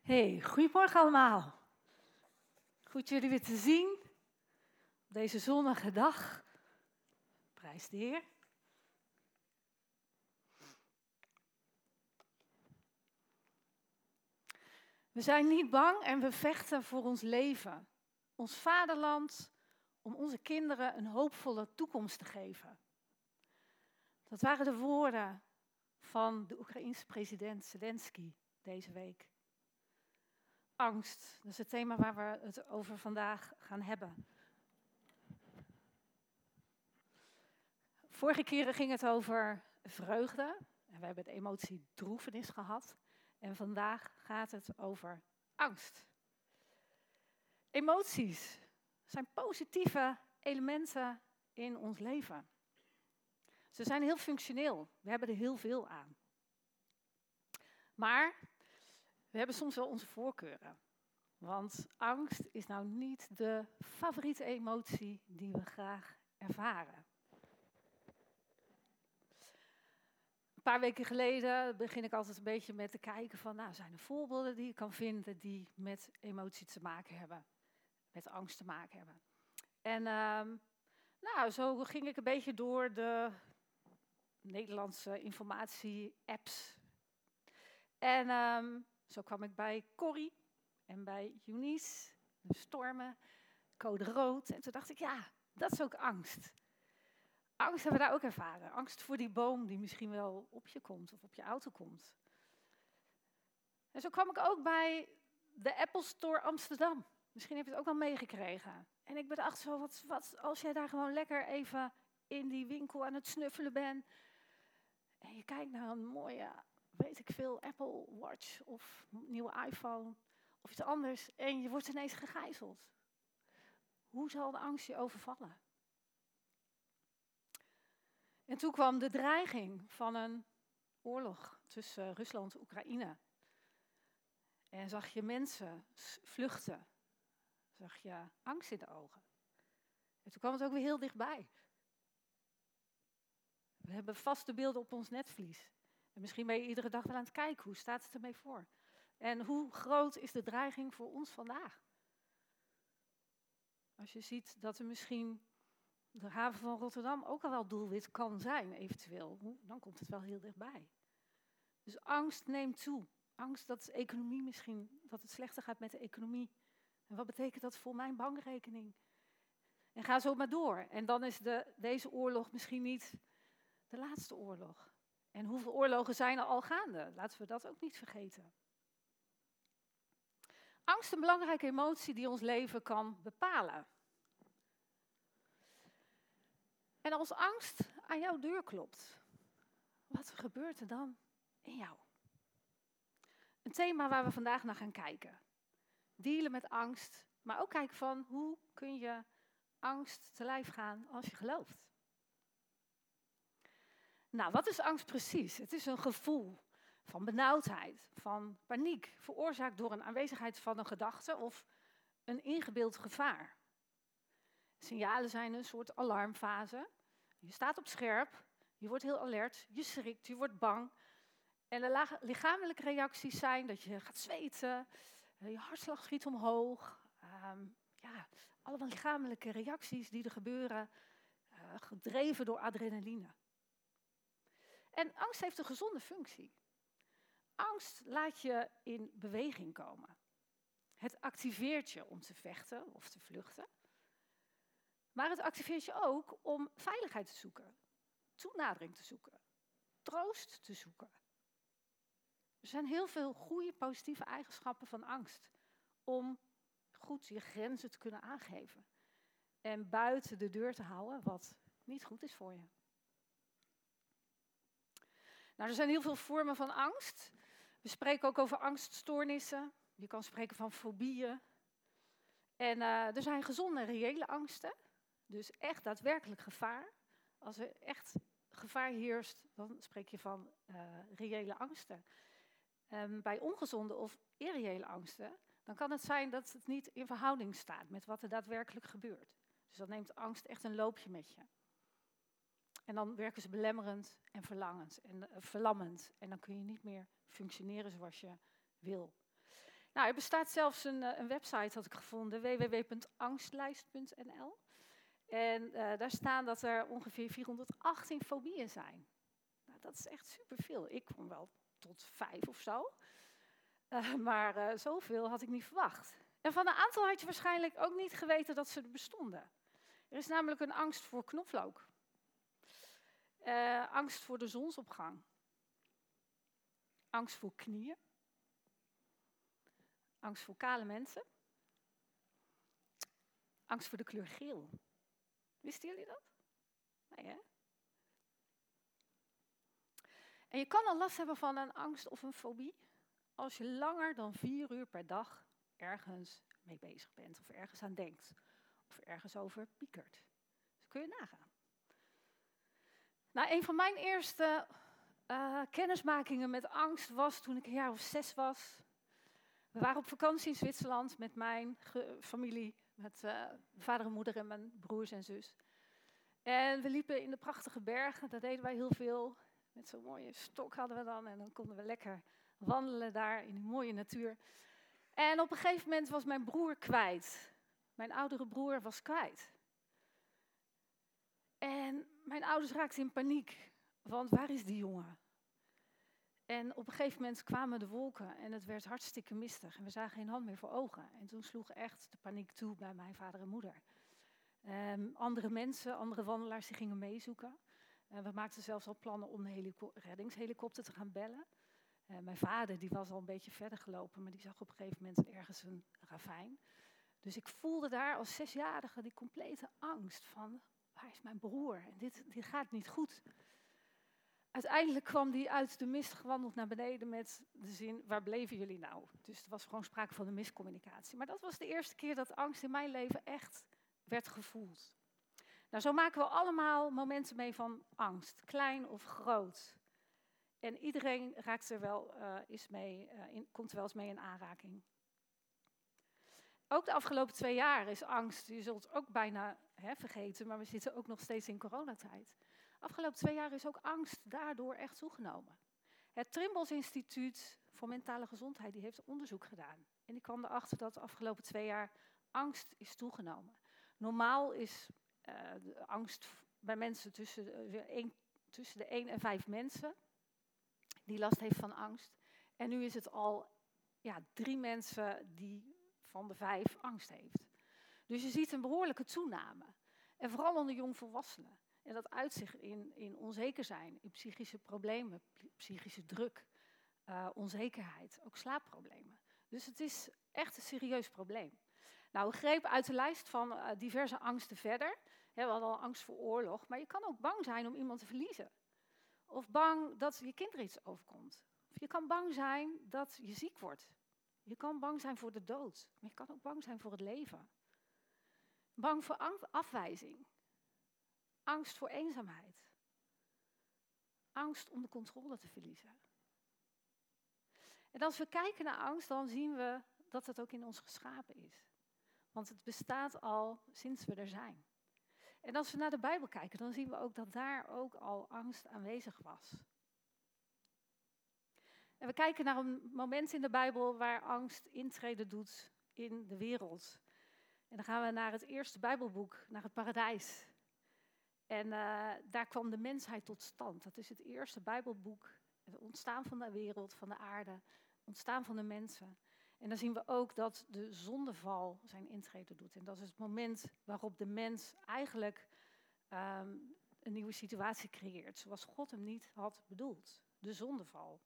Hey, goedemorgen allemaal. Goed jullie weer te zien op deze zonnige dag. Prijs de Heer. We zijn niet bang en we vechten voor ons leven, ons vaderland, om onze kinderen een hoopvolle toekomst te geven. Dat waren de woorden van de Oekraïense president Zelensky deze week. Angst, dat is het thema waar we het over vandaag gaan hebben. Vorige keren ging het over vreugde en we hebben de emotie droefenis gehad. En vandaag gaat het over angst. Emoties zijn positieve elementen in ons leven. Ze zijn heel functioneel. We hebben er heel veel aan. Maar we hebben soms wel onze voorkeuren. Want angst is nou niet de favoriete emotie die we graag ervaren. Een paar weken geleden begin ik altijd een beetje met te kijken van, nou, zijn er voorbeelden die ik kan vinden die met emotie te maken hebben, met angst te maken hebben. En ehm, nou, zo ging ik een beetje door de Nederlandse informatie-apps. En ehm, zo kwam ik bij Corrie en bij Eunice, de stormen, code rood. En toen dacht ik, ja, dat is ook angst. Angst hebben we daar ook ervaren. Angst voor die boom die misschien wel op je komt of op je auto komt. En zo kwam ik ook bij de Apple Store Amsterdam. Misschien heb je het ook wel meegekregen. En ik bedacht zo, wat, wat als jij daar gewoon lekker even in die winkel aan het snuffelen bent. En je kijkt naar een mooie, weet ik veel, Apple Watch of nieuwe iPhone of iets anders. En je wordt ineens gegijzeld. Hoe zal de angst je overvallen? En toen kwam de dreiging van een oorlog tussen Rusland en Oekraïne. En zag je mensen vluchten. Zag je angst in de ogen. En toen kwam het ook weer heel dichtbij. We hebben vaste beelden op ons netvlies. En misschien ben je iedere dag wel aan het kijken, hoe staat het ermee voor? En hoe groot is de dreiging voor ons vandaag? Als je ziet dat er misschien de haven van Rotterdam ook al wel doelwit kan zijn, eventueel, dan komt het wel heel dichtbij. Dus angst neemt toe. Angst dat de economie misschien, dat het slechter gaat met de economie. En wat betekent dat voor mijn bankrekening? En ga zo maar door. En dan is de, deze oorlog misschien niet de laatste oorlog. En hoeveel oorlogen zijn er al gaande? Laten we dat ook niet vergeten. Angst is een belangrijke emotie die ons leven kan bepalen. En als angst aan jouw deur klopt, wat gebeurt er dan in jou? Een thema waar we vandaag naar gaan kijken. Dealen met angst, maar ook kijken van hoe kun je angst te lijf gaan als je gelooft. Nou, wat is angst precies? Het is een gevoel van benauwdheid, van paniek, veroorzaakt door een aanwezigheid van een gedachte of een ingebeeld gevaar. Signalen zijn een soort alarmfase. Je staat op scherp, je wordt heel alert, je schrikt, je wordt bang. En de lichamelijke reacties zijn dat je gaat zweten, eh, je hartslag schiet omhoog. Um, ja, allemaal lichamelijke reacties die er gebeuren, uh, gedreven door adrenaline. En angst heeft een gezonde functie. Angst laat je in beweging komen. Het activeert je om te vechten of te vluchten. Maar het activeert je ook om veiligheid te zoeken, toenadering te zoeken, troost te zoeken. Er zijn heel veel goede positieve eigenschappen van angst om goed je grenzen te kunnen aangeven en buiten de deur te houden wat niet goed is voor je. Nou, er zijn heel veel vormen van angst. We spreken ook over angststoornissen. Je kan spreken van fobieën. En uh, er zijn gezonde reële angsten. Dus echt daadwerkelijk gevaar. Als er echt gevaar heerst, dan spreek je van uh, reële angsten. Um, bij ongezonde of irreële angsten, dan kan het zijn dat het niet in verhouding staat met wat er daadwerkelijk gebeurt. Dus dan neemt angst echt een loopje met je. En dan werken ze belemmerend en verlangend en uh, verlammend. En dan kun je niet meer functioneren zoals je wil. Nou, er bestaat zelfs een, een website, had ik gevonden, www.angstlijst.nl. En uh, daar staan dat er ongeveer 418 fobieën zijn. Nou, dat is echt superveel. Ik kwam wel tot vijf of zo. Maar zoveel had ik niet verwacht. En van een aantal had je waarschijnlijk ook niet geweten dat ze er bestonden. Er is namelijk een angst voor knoflook. Uh, angst voor de zonsopgang. Angst voor knieën. Angst voor kale mensen. Angst voor de kleur geel. Wisten jullie dat? Nee, hè? En je kan al last hebben van een angst of een fobie als je langer dan vier uur per dag ergens mee bezig bent of ergens aan denkt of ergens over piekert. Dus kun je nagaan. Nou, een van mijn eerste uh, kennismakingen met angst was toen ik een jaar of zes was. We waren op vakantie in Zwitserland met mijn familie, met uh, vader en moeder en mijn broers en zus. En we liepen in de prachtige bergen, daar deden wij heel veel. Met zo'n mooie stok hadden we dan en dan konden we lekker wandelen daar in die mooie natuur. En op een gegeven moment was mijn broer kwijt. Mijn oudere broer was kwijt. En mijn ouders raakten in paniek, want waar is die jongen? En op een gegeven moment kwamen de wolken en het werd hartstikke mistig en we zagen geen hand meer voor ogen. En toen sloeg echt de paniek toe bij mijn vader en moeder. Um, andere mensen, andere wandelaars, die gingen meezoeken. Uh, we maakten zelfs al plannen om de reddingshelikopter te gaan bellen. Uh, mijn vader die was al een beetje verder gelopen, maar die zag op een gegeven moment ergens een ravijn. Dus ik voelde daar als zesjarige die complete angst van, waar is mijn broer? En dit, dit gaat niet goed. Uiteindelijk kwam die uit de mist gewandeld naar beneden met de zin, waar bleven jullie nou? Dus er was gewoon sprake van een miscommunicatie. Maar dat was de eerste keer dat angst in mijn leven echt werd gevoeld. Nou, zo maken we allemaal momenten mee van angst, klein of groot. En iedereen raakt er wel, uh, is mee, uh, in, komt er wel eens mee in aanraking. Ook de afgelopen twee jaar is angst, je zult ook bijna hè, vergeten, maar we zitten ook nog steeds in coronatijd. Afgelopen twee jaar is ook angst daardoor echt toegenomen. Het Trimbos Instituut voor Mentale Gezondheid die heeft onderzoek gedaan. En die kwam erachter dat de afgelopen twee jaar angst is toegenomen. Normaal is uh, de angst bij mensen tussen de, een, tussen de 1 en 5 mensen die last heeft van angst. En nu is het al ja, drie mensen die van de vijf angst heeft. Dus je ziet een behoorlijke toename. En vooral onder jongvolwassenen. En dat uitzicht in, in onzeker zijn, in psychische problemen, psychische druk, uh, onzekerheid, ook slaapproblemen. Dus het is echt een serieus probleem. Nou, we grepen uit de lijst van uh, diverse angsten verder. we hadden al angst voor oorlog, maar je kan ook bang zijn om iemand te verliezen. Of bang dat je kind er iets overkomt. Of je kan bang zijn dat je ziek wordt. Je kan bang zijn voor de dood, maar je kan ook bang zijn voor het leven. Bang voor afwijzing. Angst voor eenzaamheid. Angst om de controle te verliezen. En als we kijken naar angst, dan zien we dat het ook in ons geschapen is. Want het bestaat al sinds we er zijn. En als we naar de Bijbel kijken, dan zien we ook dat daar ook al angst aanwezig was. En we kijken naar een moment in de Bijbel waar angst intreden doet in de wereld. En dan gaan we naar het eerste Bijbelboek, naar het paradijs. En uh, daar kwam de mensheid tot stand. Dat is het eerste Bijbelboek. Het ontstaan van de wereld, van de aarde, ontstaan van de mensen. En dan zien we ook dat de zondeval zijn intrede doet. En dat is het moment waarop de mens eigenlijk um, een nieuwe situatie creëert, zoals God hem niet had bedoeld. De zondeval.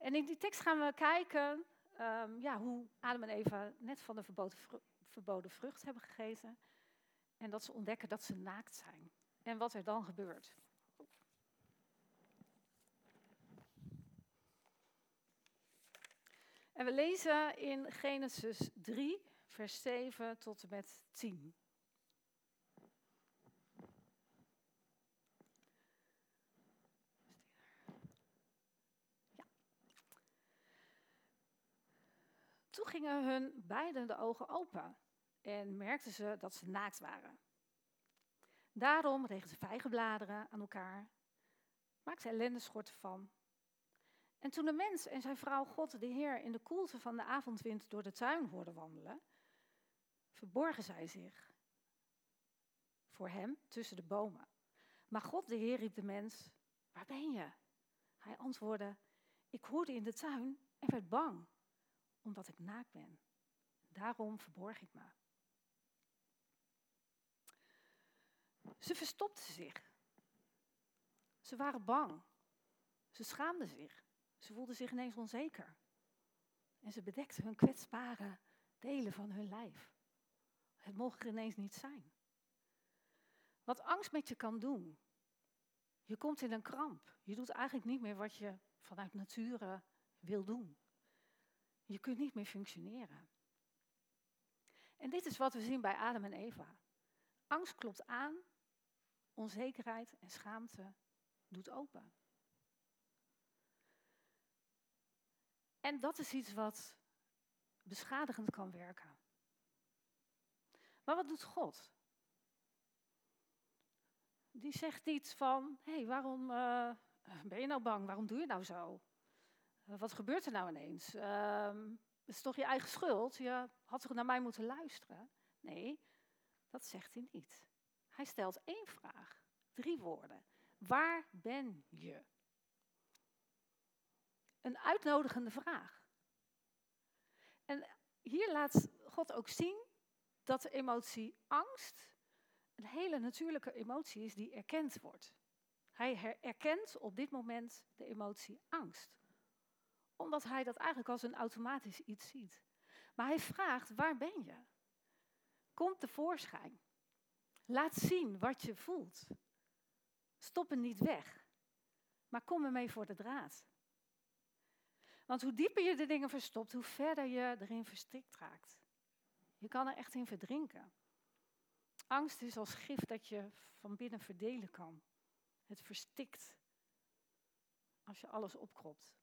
En in die tekst gaan we kijken um, ja, hoe Adam en Eva net van de verboden, verboden vrucht hebben gegeten. En dat ze ontdekken dat ze naakt zijn. En wat er dan gebeurt. En we lezen in Genesis 3, vers 7 tot en met 10. Toen gingen hun beiden de ogen open en merkten ze dat ze naakt waren. Daarom regen ze vijgenbladeren aan elkaar, maakten ellendeschorten van En toen de mens en zijn vrouw God, de Heer, in de koelte van de avondwind door de tuin hoorden wandelen, verborgen zij zich voor hem tussen de bomen. Maar God, de Heer, riep de mens, waar ben je? Hij antwoordde, ik hoorde in de tuin en werd bang, omdat ik naakt ben. Daarom verborg ik me. Ze verstopten zich. Ze waren bang. Ze schaamden zich. Ze voelden zich ineens onzeker. En ze bedekten hun kwetsbare delen van hun lijf. Het mocht er ineens niet zijn. Wat angst met je kan doen. Je komt in een kramp. Je doet eigenlijk niet meer wat je vanuit nature wil doen. Je kunt niet meer functioneren. En dit is wat we zien bij Adam en Eva. Angst klopt aan, onzekerheid en schaamte doet open. En dat is iets wat beschadigend kan werken. Maar wat doet God? Die zegt iets van, hé, hey, waarom uh, ben je nou bang? Waarom doe je nou zo? Uh, wat gebeurt er nou ineens? Uh, het is toch je eigen schuld? Je had toch naar mij moeten luisteren? Nee, dat zegt hij niet. Hij stelt één vraag, drie woorden. Waar ben je? Een uitnodigende vraag. En hier laat God ook zien dat de emotie angst een hele natuurlijke emotie is die erkend wordt. Hij erkent op dit moment de emotie angst. Omdat hij dat eigenlijk als een automatisch iets ziet. Maar hij vraagt, waar ben je? Kom tevoorschijn. Laat zien wat je voelt. Stop er niet weg. Maar kom ermee voor de draad. Want hoe dieper je de dingen verstopt, hoe verder je erin verstrikt raakt. Je kan er echt in verdrinken. Angst is als gif dat je van binnen verdelen kan. Het verstikt als je alles opkropt.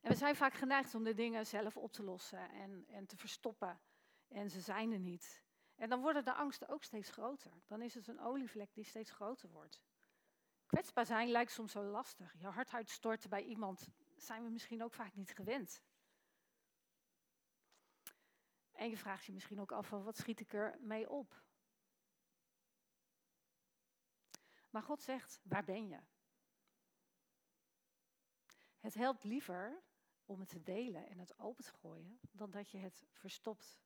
En we zijn vaak geneigd om de dingen zelf op te lossen en, en te verstoppen. En ze zijn er niet. En dan worden de angsten ook steeds groter. Dan is het een olievlek die steeds groter wordt. Kwetsbaar zijn lijkt soms zo lastig. Je hart uitstorten bij iemand zijn we misschien ook vaak niet gewend. En je vraagt je misschien ook af van wat schiet ik er mee op? Maar God zegt, waar ben je? Het helpt liever om het te delen en het open te gooien, dan dat je het verstopt.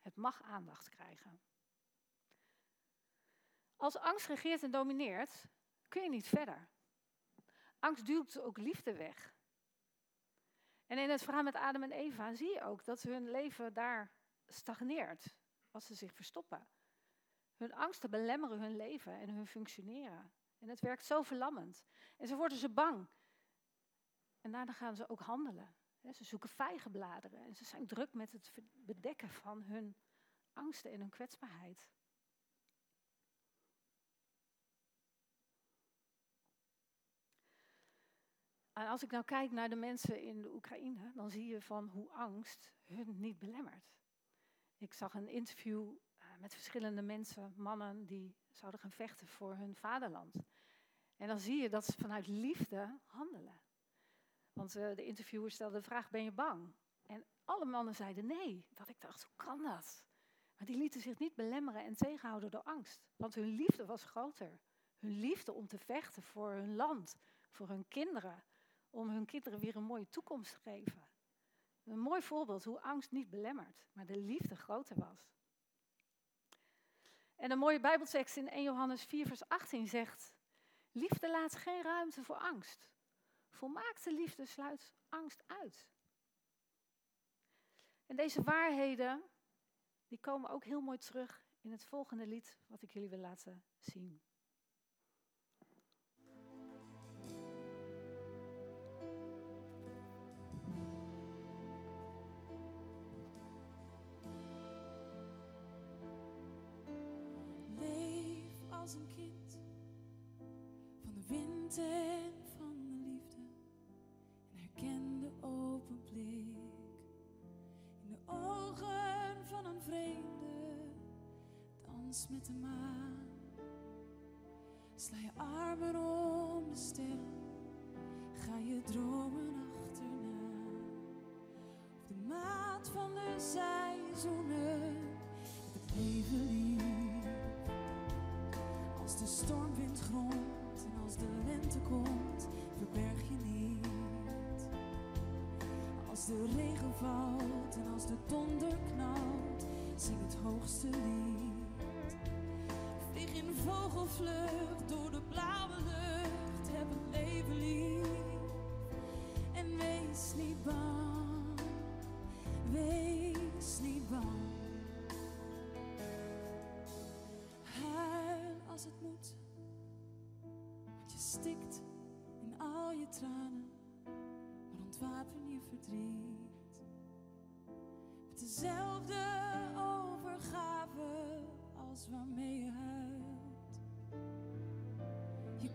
Het mag aandacht krijgen. Als angst regeert en domineert, kun je niet verder. Angst duwt ook liefde weg. En in het verhaal met Adam en Eva zie je ook dat hun leven daar stagneert als ze zich verstoppen. Hun angsten belemmeren hun leven en hun functioneren. En het werkt zo verlammend. En ze worden ze bang. En daarna gaan ze ook handelen. Ze zoeken vijgenbladeren en ze zijn druk met het bedekken van hun angsten en hun kwetsbaarheid. En als ik nou kijk naar de mensen in de Oekraïne, dan zie je van hoe angst hun niet belemmert. Ik zag een interview eh, met verschillende mensen, mannen die zouden gaan vechten voor hun vaderland. En dan zie je dat ze vanuit liefde handelen. Want uh, de interviewer stelde de vraag, ben je bang? En alle mannen zeiden nee. Dat ik dacht, hoe kan dat? Maar die lieten zich niet belemmeren en tegenhouden door angst. Want hun liefde was groter. Hun liefde om te vechten voor hun land, voor hun kinderen, om hun kinderen weer een mooie toekomst te geven. Een mooi voorbeeld hoe angst niet belemmert, maar de liefde groter was. En een mooie Bijbeltekst in 1 Johannes 4, vers 18 zegt: Liefde laat geen ruimte voor angst. Volmaakte liefde sluit angst uit. En deze waarheden, die komen ook heel mooi terug in het volgende lied, wat ik jullie wil laten zien. als een kind van de wind Met de maan, sla je armen om de sterren je dromen achterna. Op de maat van de seizoenen, het leven lief. Als de stormwind gromt en als de lente komt, verberg je niet. Als de regen valt en als de donder knalt, zing het hoogste lied. Vogelvlucht door de blauwe lucht, heb het leven lief. En wees niet bang, wees niet bang. Huil als het moet, want je stikt in al je tranen, maar ontwapen je verdriet. Met dezelfde overgave als waarmee je huilt.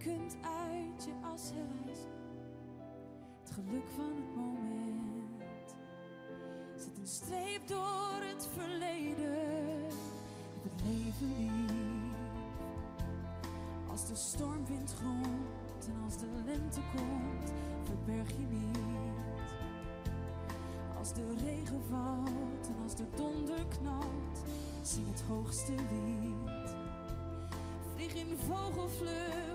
Kunt uit je as herrijzen, het geluk van het moment. Zet een streep door het verleden, het leven lief. Als de stormwind gromt en als de lente komt, verberg je niet. Als de regen valt en als de donder knalt, zing het hoogste lied. Vlieg in vogelvlucht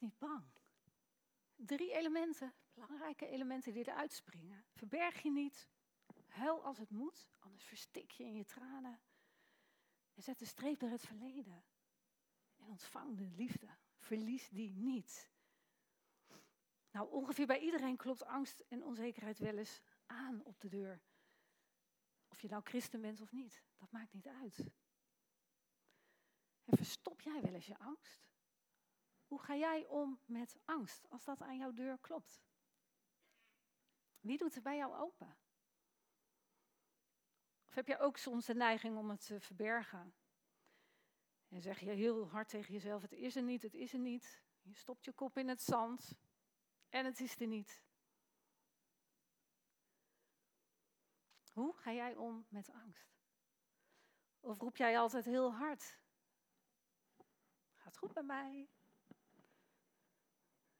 niet bang. Drie elementen, belangrijke elementen die eruit springen. Verberg je niet, huil als het moet, anders verstik je in je tranen. En zet een streep door het verleden. En ontvang de liefde. Verlies die niet. Nou, ongeveer bij iedereen klopt angst en onzekerheid wel eens aan op de deur. Of je nou christen bent of niet, dat maakt niet uit. En verstop jij wel eens je angst? Hoe ga jij om met angst als dat aan jouw deur klopt? Wie doet er bij jou open? Of heb je ook soms de neiging om het te verbergen? En zeg je heel hard tegen jezelf: Het is er niet, het is er niet. Je stopt je kop in het zand en het is er niet. Hoe ga jij om met angst? Of roep jij altijd heel hard: Gaat goed met mij?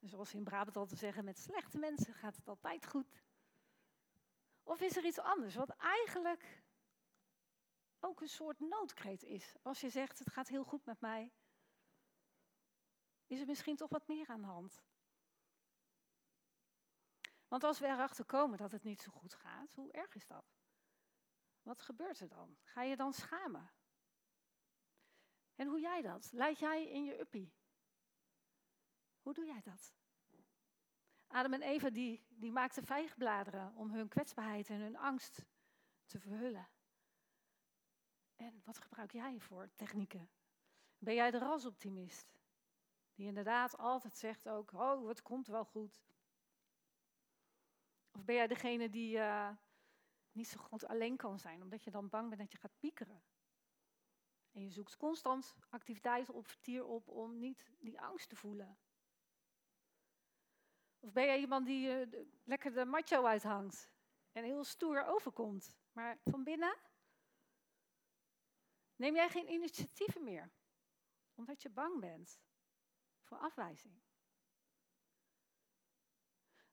Zoals in Brabant altijd zeggen, met slechte mensen gaat het altijd goed. Of is er iets anders wat eigenlijk ook een soort noodkreet is? Als je zegt, het gaat heel goed met mij, is er misschien toch wat meer aan de hand? Want als we erachter komen dat het niet zo goed gaat, hoe erg is dat? Wat gebeurt er dan? Ga je dan schamen? En hoe jij dat? Leid jij in je uppie? Hoe doe jij dat? Adam en Eva die, die maakten vijgenbladeren om hun kwetsbaarheid en hun angst te verhullen. En wat gebruik jij voor technieken? Ben jij de rasoptimist? Die inderdaad altijd zegt ook, oh, het komt wel goed. Of ben jij degene die uh, niet zo goed alleen kan zijn, omdat je dan bang bent dat je gaat piekeren? En je zoekt constant activiteiten op vertier op om niet die angst te voelen. Of ben jij iemand die de, lekker de macho uithangt en heel stoer overkomt, maar van binnen Neem jij geen initiatieven meer, omdat je bang bent voor afwijzing?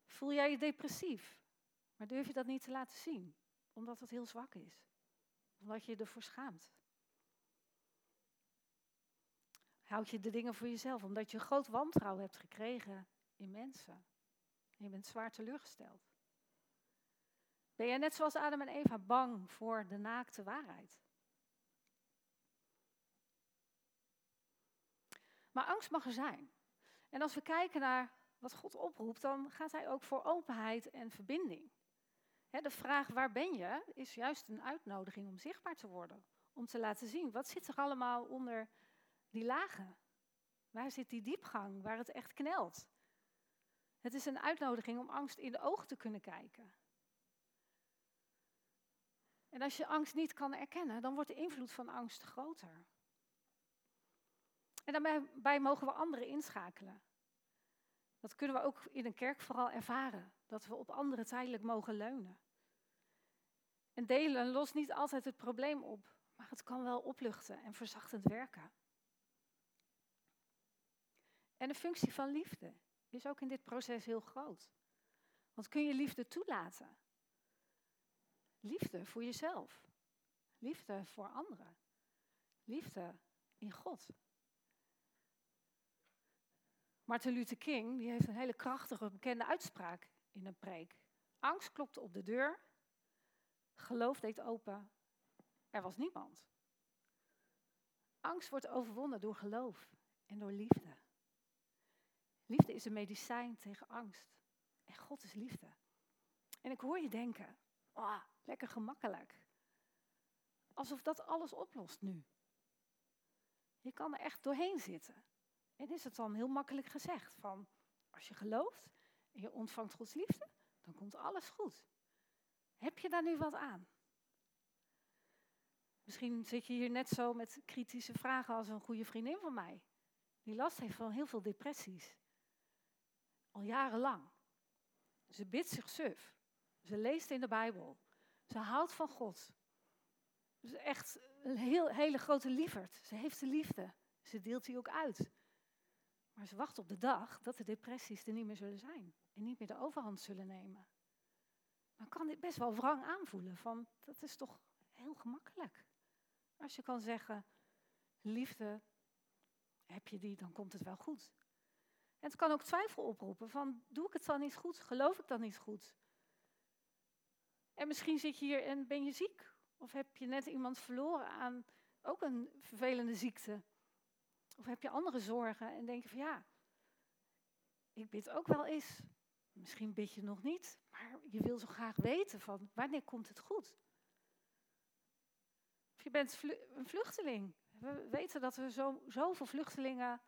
Voel jij je depressief, maar durf je dat niet te laten zien, omdat het heel zwak is? Omdat je je ervoor schaamt? Houd je de dingen voor jezelf, omdat je groot wantrouwen hebt gekregen in mensen? Je bent zwaar teleurgesteld. Ben jij net zoals Adam en Eva bang voor de naakte waarheid? Maar angst mag er zijn. En als we kijken naar wat God oproept, dan gaat hij ook voor openheid en verbinding. de vraag waar ben je is juist een uitnodiging om zichtbaar te worden. Om te laten zien, wat zit er allemaal onder die lagen? Waar zit die diepgang, waar het echt knelt? Het is een uitnodiging om angst in de ogen te kunnen kijken. En als je angst niet kan erkennen, dan wordt de invloed van angst groter. En daarbij mogen we anderen inschakelen. Dat kunnen we ook in een kerk vooral ervaren, dat we op anderen tijdelijk mogen leunen. En delen lost niet altijd het probleem op, maar het kan wel opluchten en verzachtend werken. En de functie van liefde is ook in dit proces heel groot. Want kun je liefde toelaten? Liefde voor jezelf. Liefde voor anderen. Liefde in God. Martin Luther King die heeft een hele krachtige, bekende uitspraak in een preek. Angst klopte op de deur, geloof deed open, er was niemand. Angst wordt overwonnen door geloof en door liefde. Liefde is een medicijn tegen angst. En God is liefde. En ik hoor je denken, oh, lekker gemakkelijk. Alsof dat alles oplost nu. Je kan er echt doorheen zitten. En is het dan heel makkelijk gezegd van, als je gelooft en je ontvangt Gods liefde, dan komt alles goed. Heb je daar nu wat aan? Misschien zit je hier net zo met kritische vragen als een goede vriendin van mij. Die last heeft van heel veel depressies. Al jarenlang. Ze bidt zich suf. Ze leest in de Bijbel. Ze houdt van God. Ze is echt een heel, hele grote lieverd. Ze heeft de liefde. Ze deelt die ook uit. Maar ze wacht op de dag dat de depressies er niet meer zullen zijn. En niet meer de overhand zullen nemen. Dan kan dit best wel wrang aanvoelen. Van, dat is toch heel gemakkelijk. Als je kan zeggen, liefde, heb je die, dan komt het wel goed. En het kan ook twijfel oproepen van, doe ik het dan niet goed? Geloof ik dan niet goed? En misschien zit je hier en ben je ziek. Of heb je net iemand verloren aan ook een vervelende ziekte. Of heb je andere zorgen en denk je van ja, ik bid ook wel eens. Misschien bid je nog niet, maar je wil zo graag weten van wanneer komt het goed. Of je bent een vluchteling. We weten dat er zo, zoveel vluchtelingen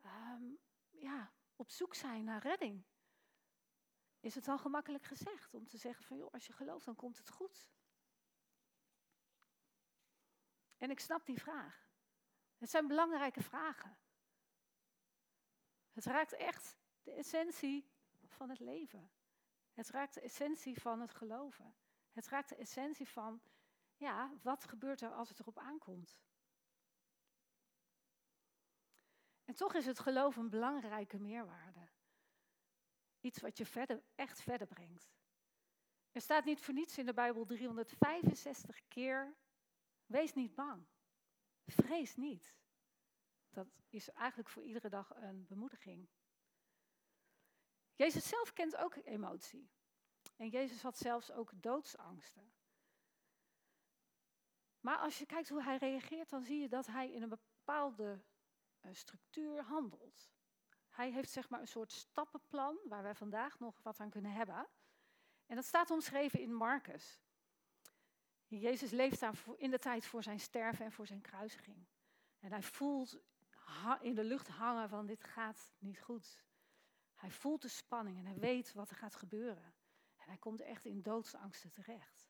ehm, ja, op zoek zijn naar redding. Is het dan gemakkelijk gezegd om te zeggen van joh, als je gelooft dan komt het goed? En ik snap die vraag. Het zijn belangrijke vragen. Het raakt echt de essentie van het leven. Het raakt de essentie van het geloven. Het raakt de essentie van, ja, wat gebeurt er als het erop aankomt? En toch is het geloof een belangrijke meerwaarde. Iets wat je verder, echt verder brengt. Er staat niet voor niets in de Bijbel 365 keer, wees niet bang. Vrees niet. Dat is eigenlijk voor iedere dag een bemoediging. Jezus zelf kent ook emotie. En Jezus had zelfs ook doodsangsten. Maar als je kijkt hoe hij reageert, dan zie je dat hij in een bepaalde structuur handelt. Hij heeft zeg maar een soort stappenplan waar wij vandaag nog wat aan kunnen hebben. En dat staat omschreven in Marcus. Jezus leeft daar in de tijd voor zijn sterven en voor zijn kruisiging. En hij voelt in de lucht hangen van dit gaat niet goed. Hij voelt de spanning en hij weet wat er gaat gebeuren. En hij komt echt in doodsangsten terecht.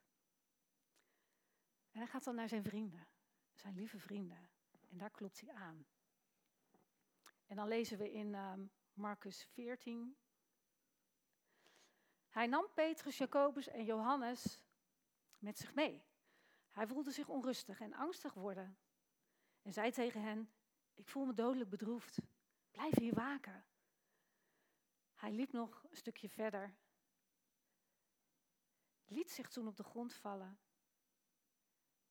En hij gaat dan naar zijn vrienden, zijn lieve vrienden. En daar klopt hij aan. En dan lezen we in um, Marcus 14. Hij nam Petrus, Jacobus en Johannes met zich mee. Hij voelde zich onrustig en angstig worden en zei tegen hen, ik voel me dodelijk bedroefd. Blijf hier waken. Hij liep nog een stukje verder, liet zich toen op de grond vallen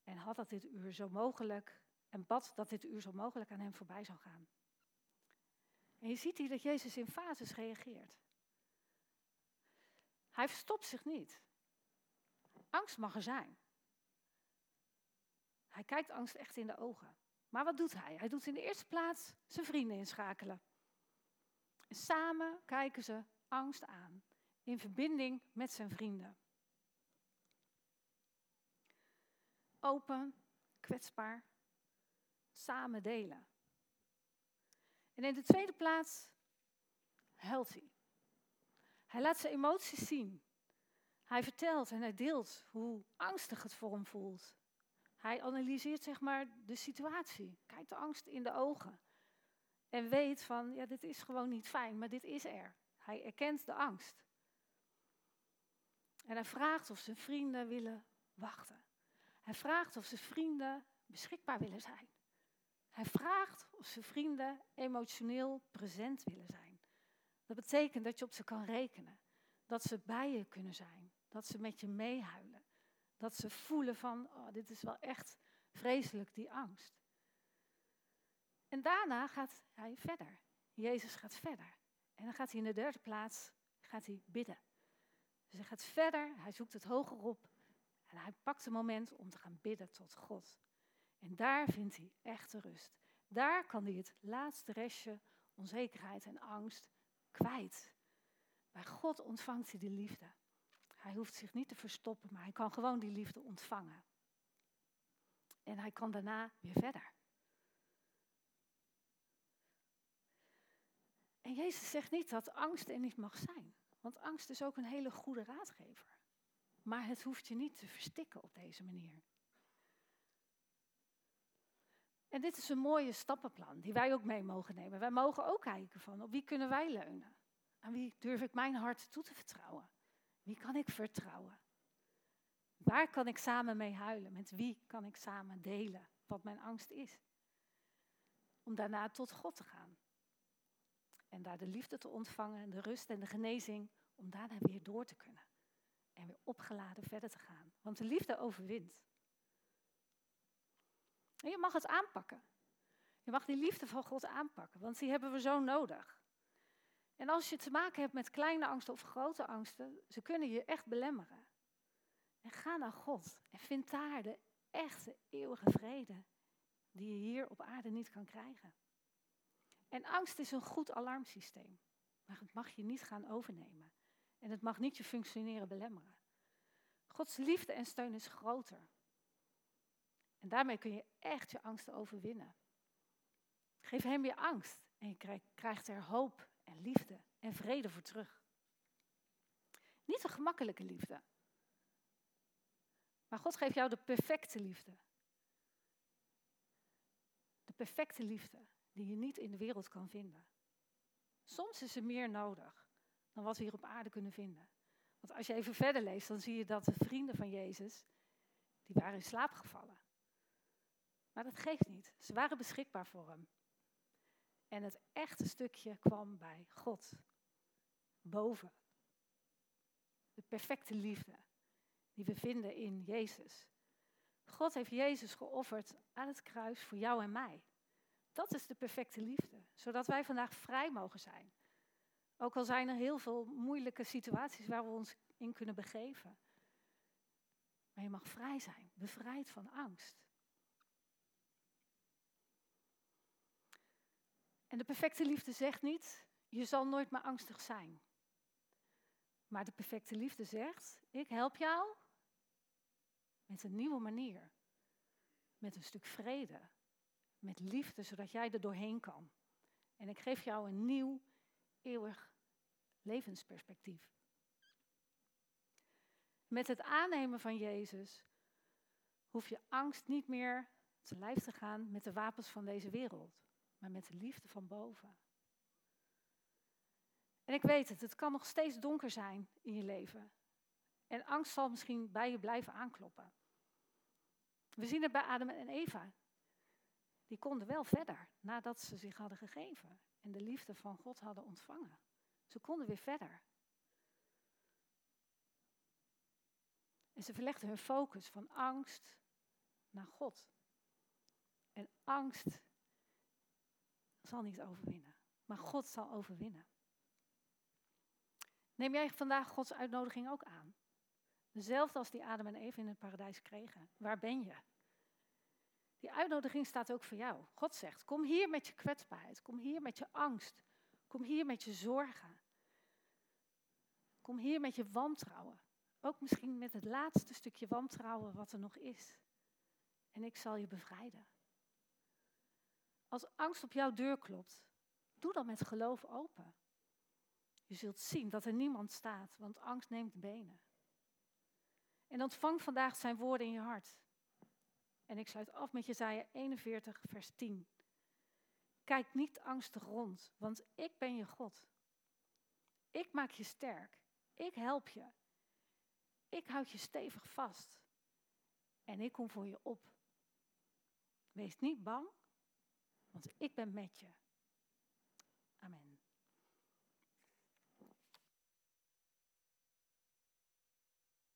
en had dat dit uur zo mogelijk en bad dat dit uur zo mogelijk aan hem voorbij zou gaan. En je ziet hier dat Jezus in fases reageert. Hij verstopt zich niet. Angst mag er zijn. Hij kijkt angst echt in de ogen. Maar wat doet hij? Hij doet in de eerste plaats zijn vrienden inschakelen. En samen kijken ze angst aan, in verbinding met zijn vrienden. Open, kwetsbaar, samen delen. En in de tweede plaats huilt hij. Hij laat zijn emoties zien. Hij vertelt en hij deelt hoe angstig het voor hem voelt. Hij analyseert zeg maar de situatie, kijkt de angst in de ogen en weet van, ja, dit is gewoon niet fijn, maar dit is er. Hij erkent de angst. En hij vraagt of zijn vrienden willen wachten. Hij vraagt of zijn vrienden beschikbaar willen zijn. Hij vraagt of zijn vrienden emotioneel present willen zijn. Dat betekent dat je op ze kan rekenen. Dat ze bij je kunnen zijn. Dat ze met je meehuilen. Dat ze voelen van, oh, dit is wel echt vreselijk, die angst. En daarna gaat hij verder. Jezus gaat verder. En dan gaat hij in de derde plaats gaat hij bidden. Dus hij gaat verder, hij zoekt het hoger op en hij pakt een moment om te gaan bidden tot God. En daar vindt hij echte rust. Daar kan hij het laatste restje onzekerheid en angst kwijt. Bij God ontvangt hij de liefde. Hij hoeft zich niet te verstoppen, maar hij kan gewoon die liefde ontvangen. En hij kan daarna weer verder. En Jezus zegt niet dat angst er niet mag zijn. Want angst is ook een hele goede raadgever. Maar het hoeft je niet te verstikken op deze manier. En dit is een mooie stappenplan die wij ook mee mogen nemen. Wij mogen ook kijken van op wie kunnen wij leunen? Aan wie durf ik mijn hart toe te vertrouwen? Wie kan ik vertrouwen? Waar kan ik samen mee huilen? Met wie kan ik samen delen wat mijn angst is? Om daarna tot God te gaan. En daar de liefde te ontvangen, de rust en de genezing, om daarna weer door te kunnen. En weer opgeladen verder te gaan. Want de liefde overwint. En je mag het aanpakken. Je mag die liefde van God aanpakken, want die hebben we zo nodig. En als je te maken hebt met kleine angsten of grote angsten, ze kunnen je echt belemmeren. En ga naar God en vind daar de echte eeuwige vrede die je hier op aarde niet kan krijgen. En angst is een goed alarmsysteem, maar het mag je niet gaan overnemen. En het mag niet je functioneren belemmeren. Gods liefde en steun is groter. En daarmee kun je echt je angsten overwinnen. Geef hem je angst en je krijgt er hoop en liefde en vrede voor terug. Niet een gemakkelijke liefde. Maar God geeft jou de perfecte liefde. De perfecte liefde die je niet in de wereld kan vinden. Soms is er meer nodig dan wat we hier op aarde kunnen vinden. Want als je even verder leest, dan zie je dat de vrienden van Jezus, die waren in slaap gevallen. Maar dat geeft niet. Ze waren beschikbaar voor hem. En het echte stukje kwam bij God. Boven. De perfecte liefde die we vinden in Jezus. God heeft Jezus geofferd aan het kruis voor jou en mij. Dat is de perfecte liefde, zodat wij vandaag vrij mogen zijn. Ook al zijn er heel veel moeilijke situaties waar we ons in kunnen begeven. Maar je mag vrij zijn, bevrijd van angst. En de perfecte liefde zegt niet, je zal nooit meer angstig zijn. Maar de perfecte liefde zegt, ik help jou met een nieuwe manier. Met een stuk vrede. Met liefde, zodat jij er doorheen kan. En ik geef jou een nieuw, eeuwig levensperspectief. Met het aannemen van Jezus hoef je angst niet meer te lijf te gaan met de wapens van deze wereld maar met de liefde van boven. En ik weet het, het kan nog steeds donker zijn in je leven. En angst zal misschien bij je blijven aankloppen. We zien het bij Adam en Eva. Die konden wel verder nadat ze zich hadden gegeven en de liefde van God hadden ontvangen. Ze konden weer verder. En ze verlegden hun focus van angst naar God. En angst zal niet overwinnen, maar God zal overwinnen. Neem jij vandaag Gods uitnodiging ook aan? Dezelfde als die Adam en Eva in het paradijs kregen. Waar ben je? Die uitnodiging staat ook voor jou. God zegt: Kom hier met je kwetsbaarheid. Kom hier met je angst. Kom hier met je zorgen. Kom hier met je wantrouwen. Ook misschien met het laatste stukje wantrouwen wat er nog is. En ik zal je bevrijden. Als angst op jouw deur klopt, doe dan met geloof open. Je zult zien dat er niemand staat, want angst neemt benen. En ontvang vandaag zijn woorden in je hart. En ik sluit af met Jezaja 41, vers 10. Kijk niet angstig rond, want ik ben je God. Ik maak je sterk. Ik help je. Ik houd je stevig vast. En ik kom voor je op. Wees niet bang, want ik ben met je. Amen.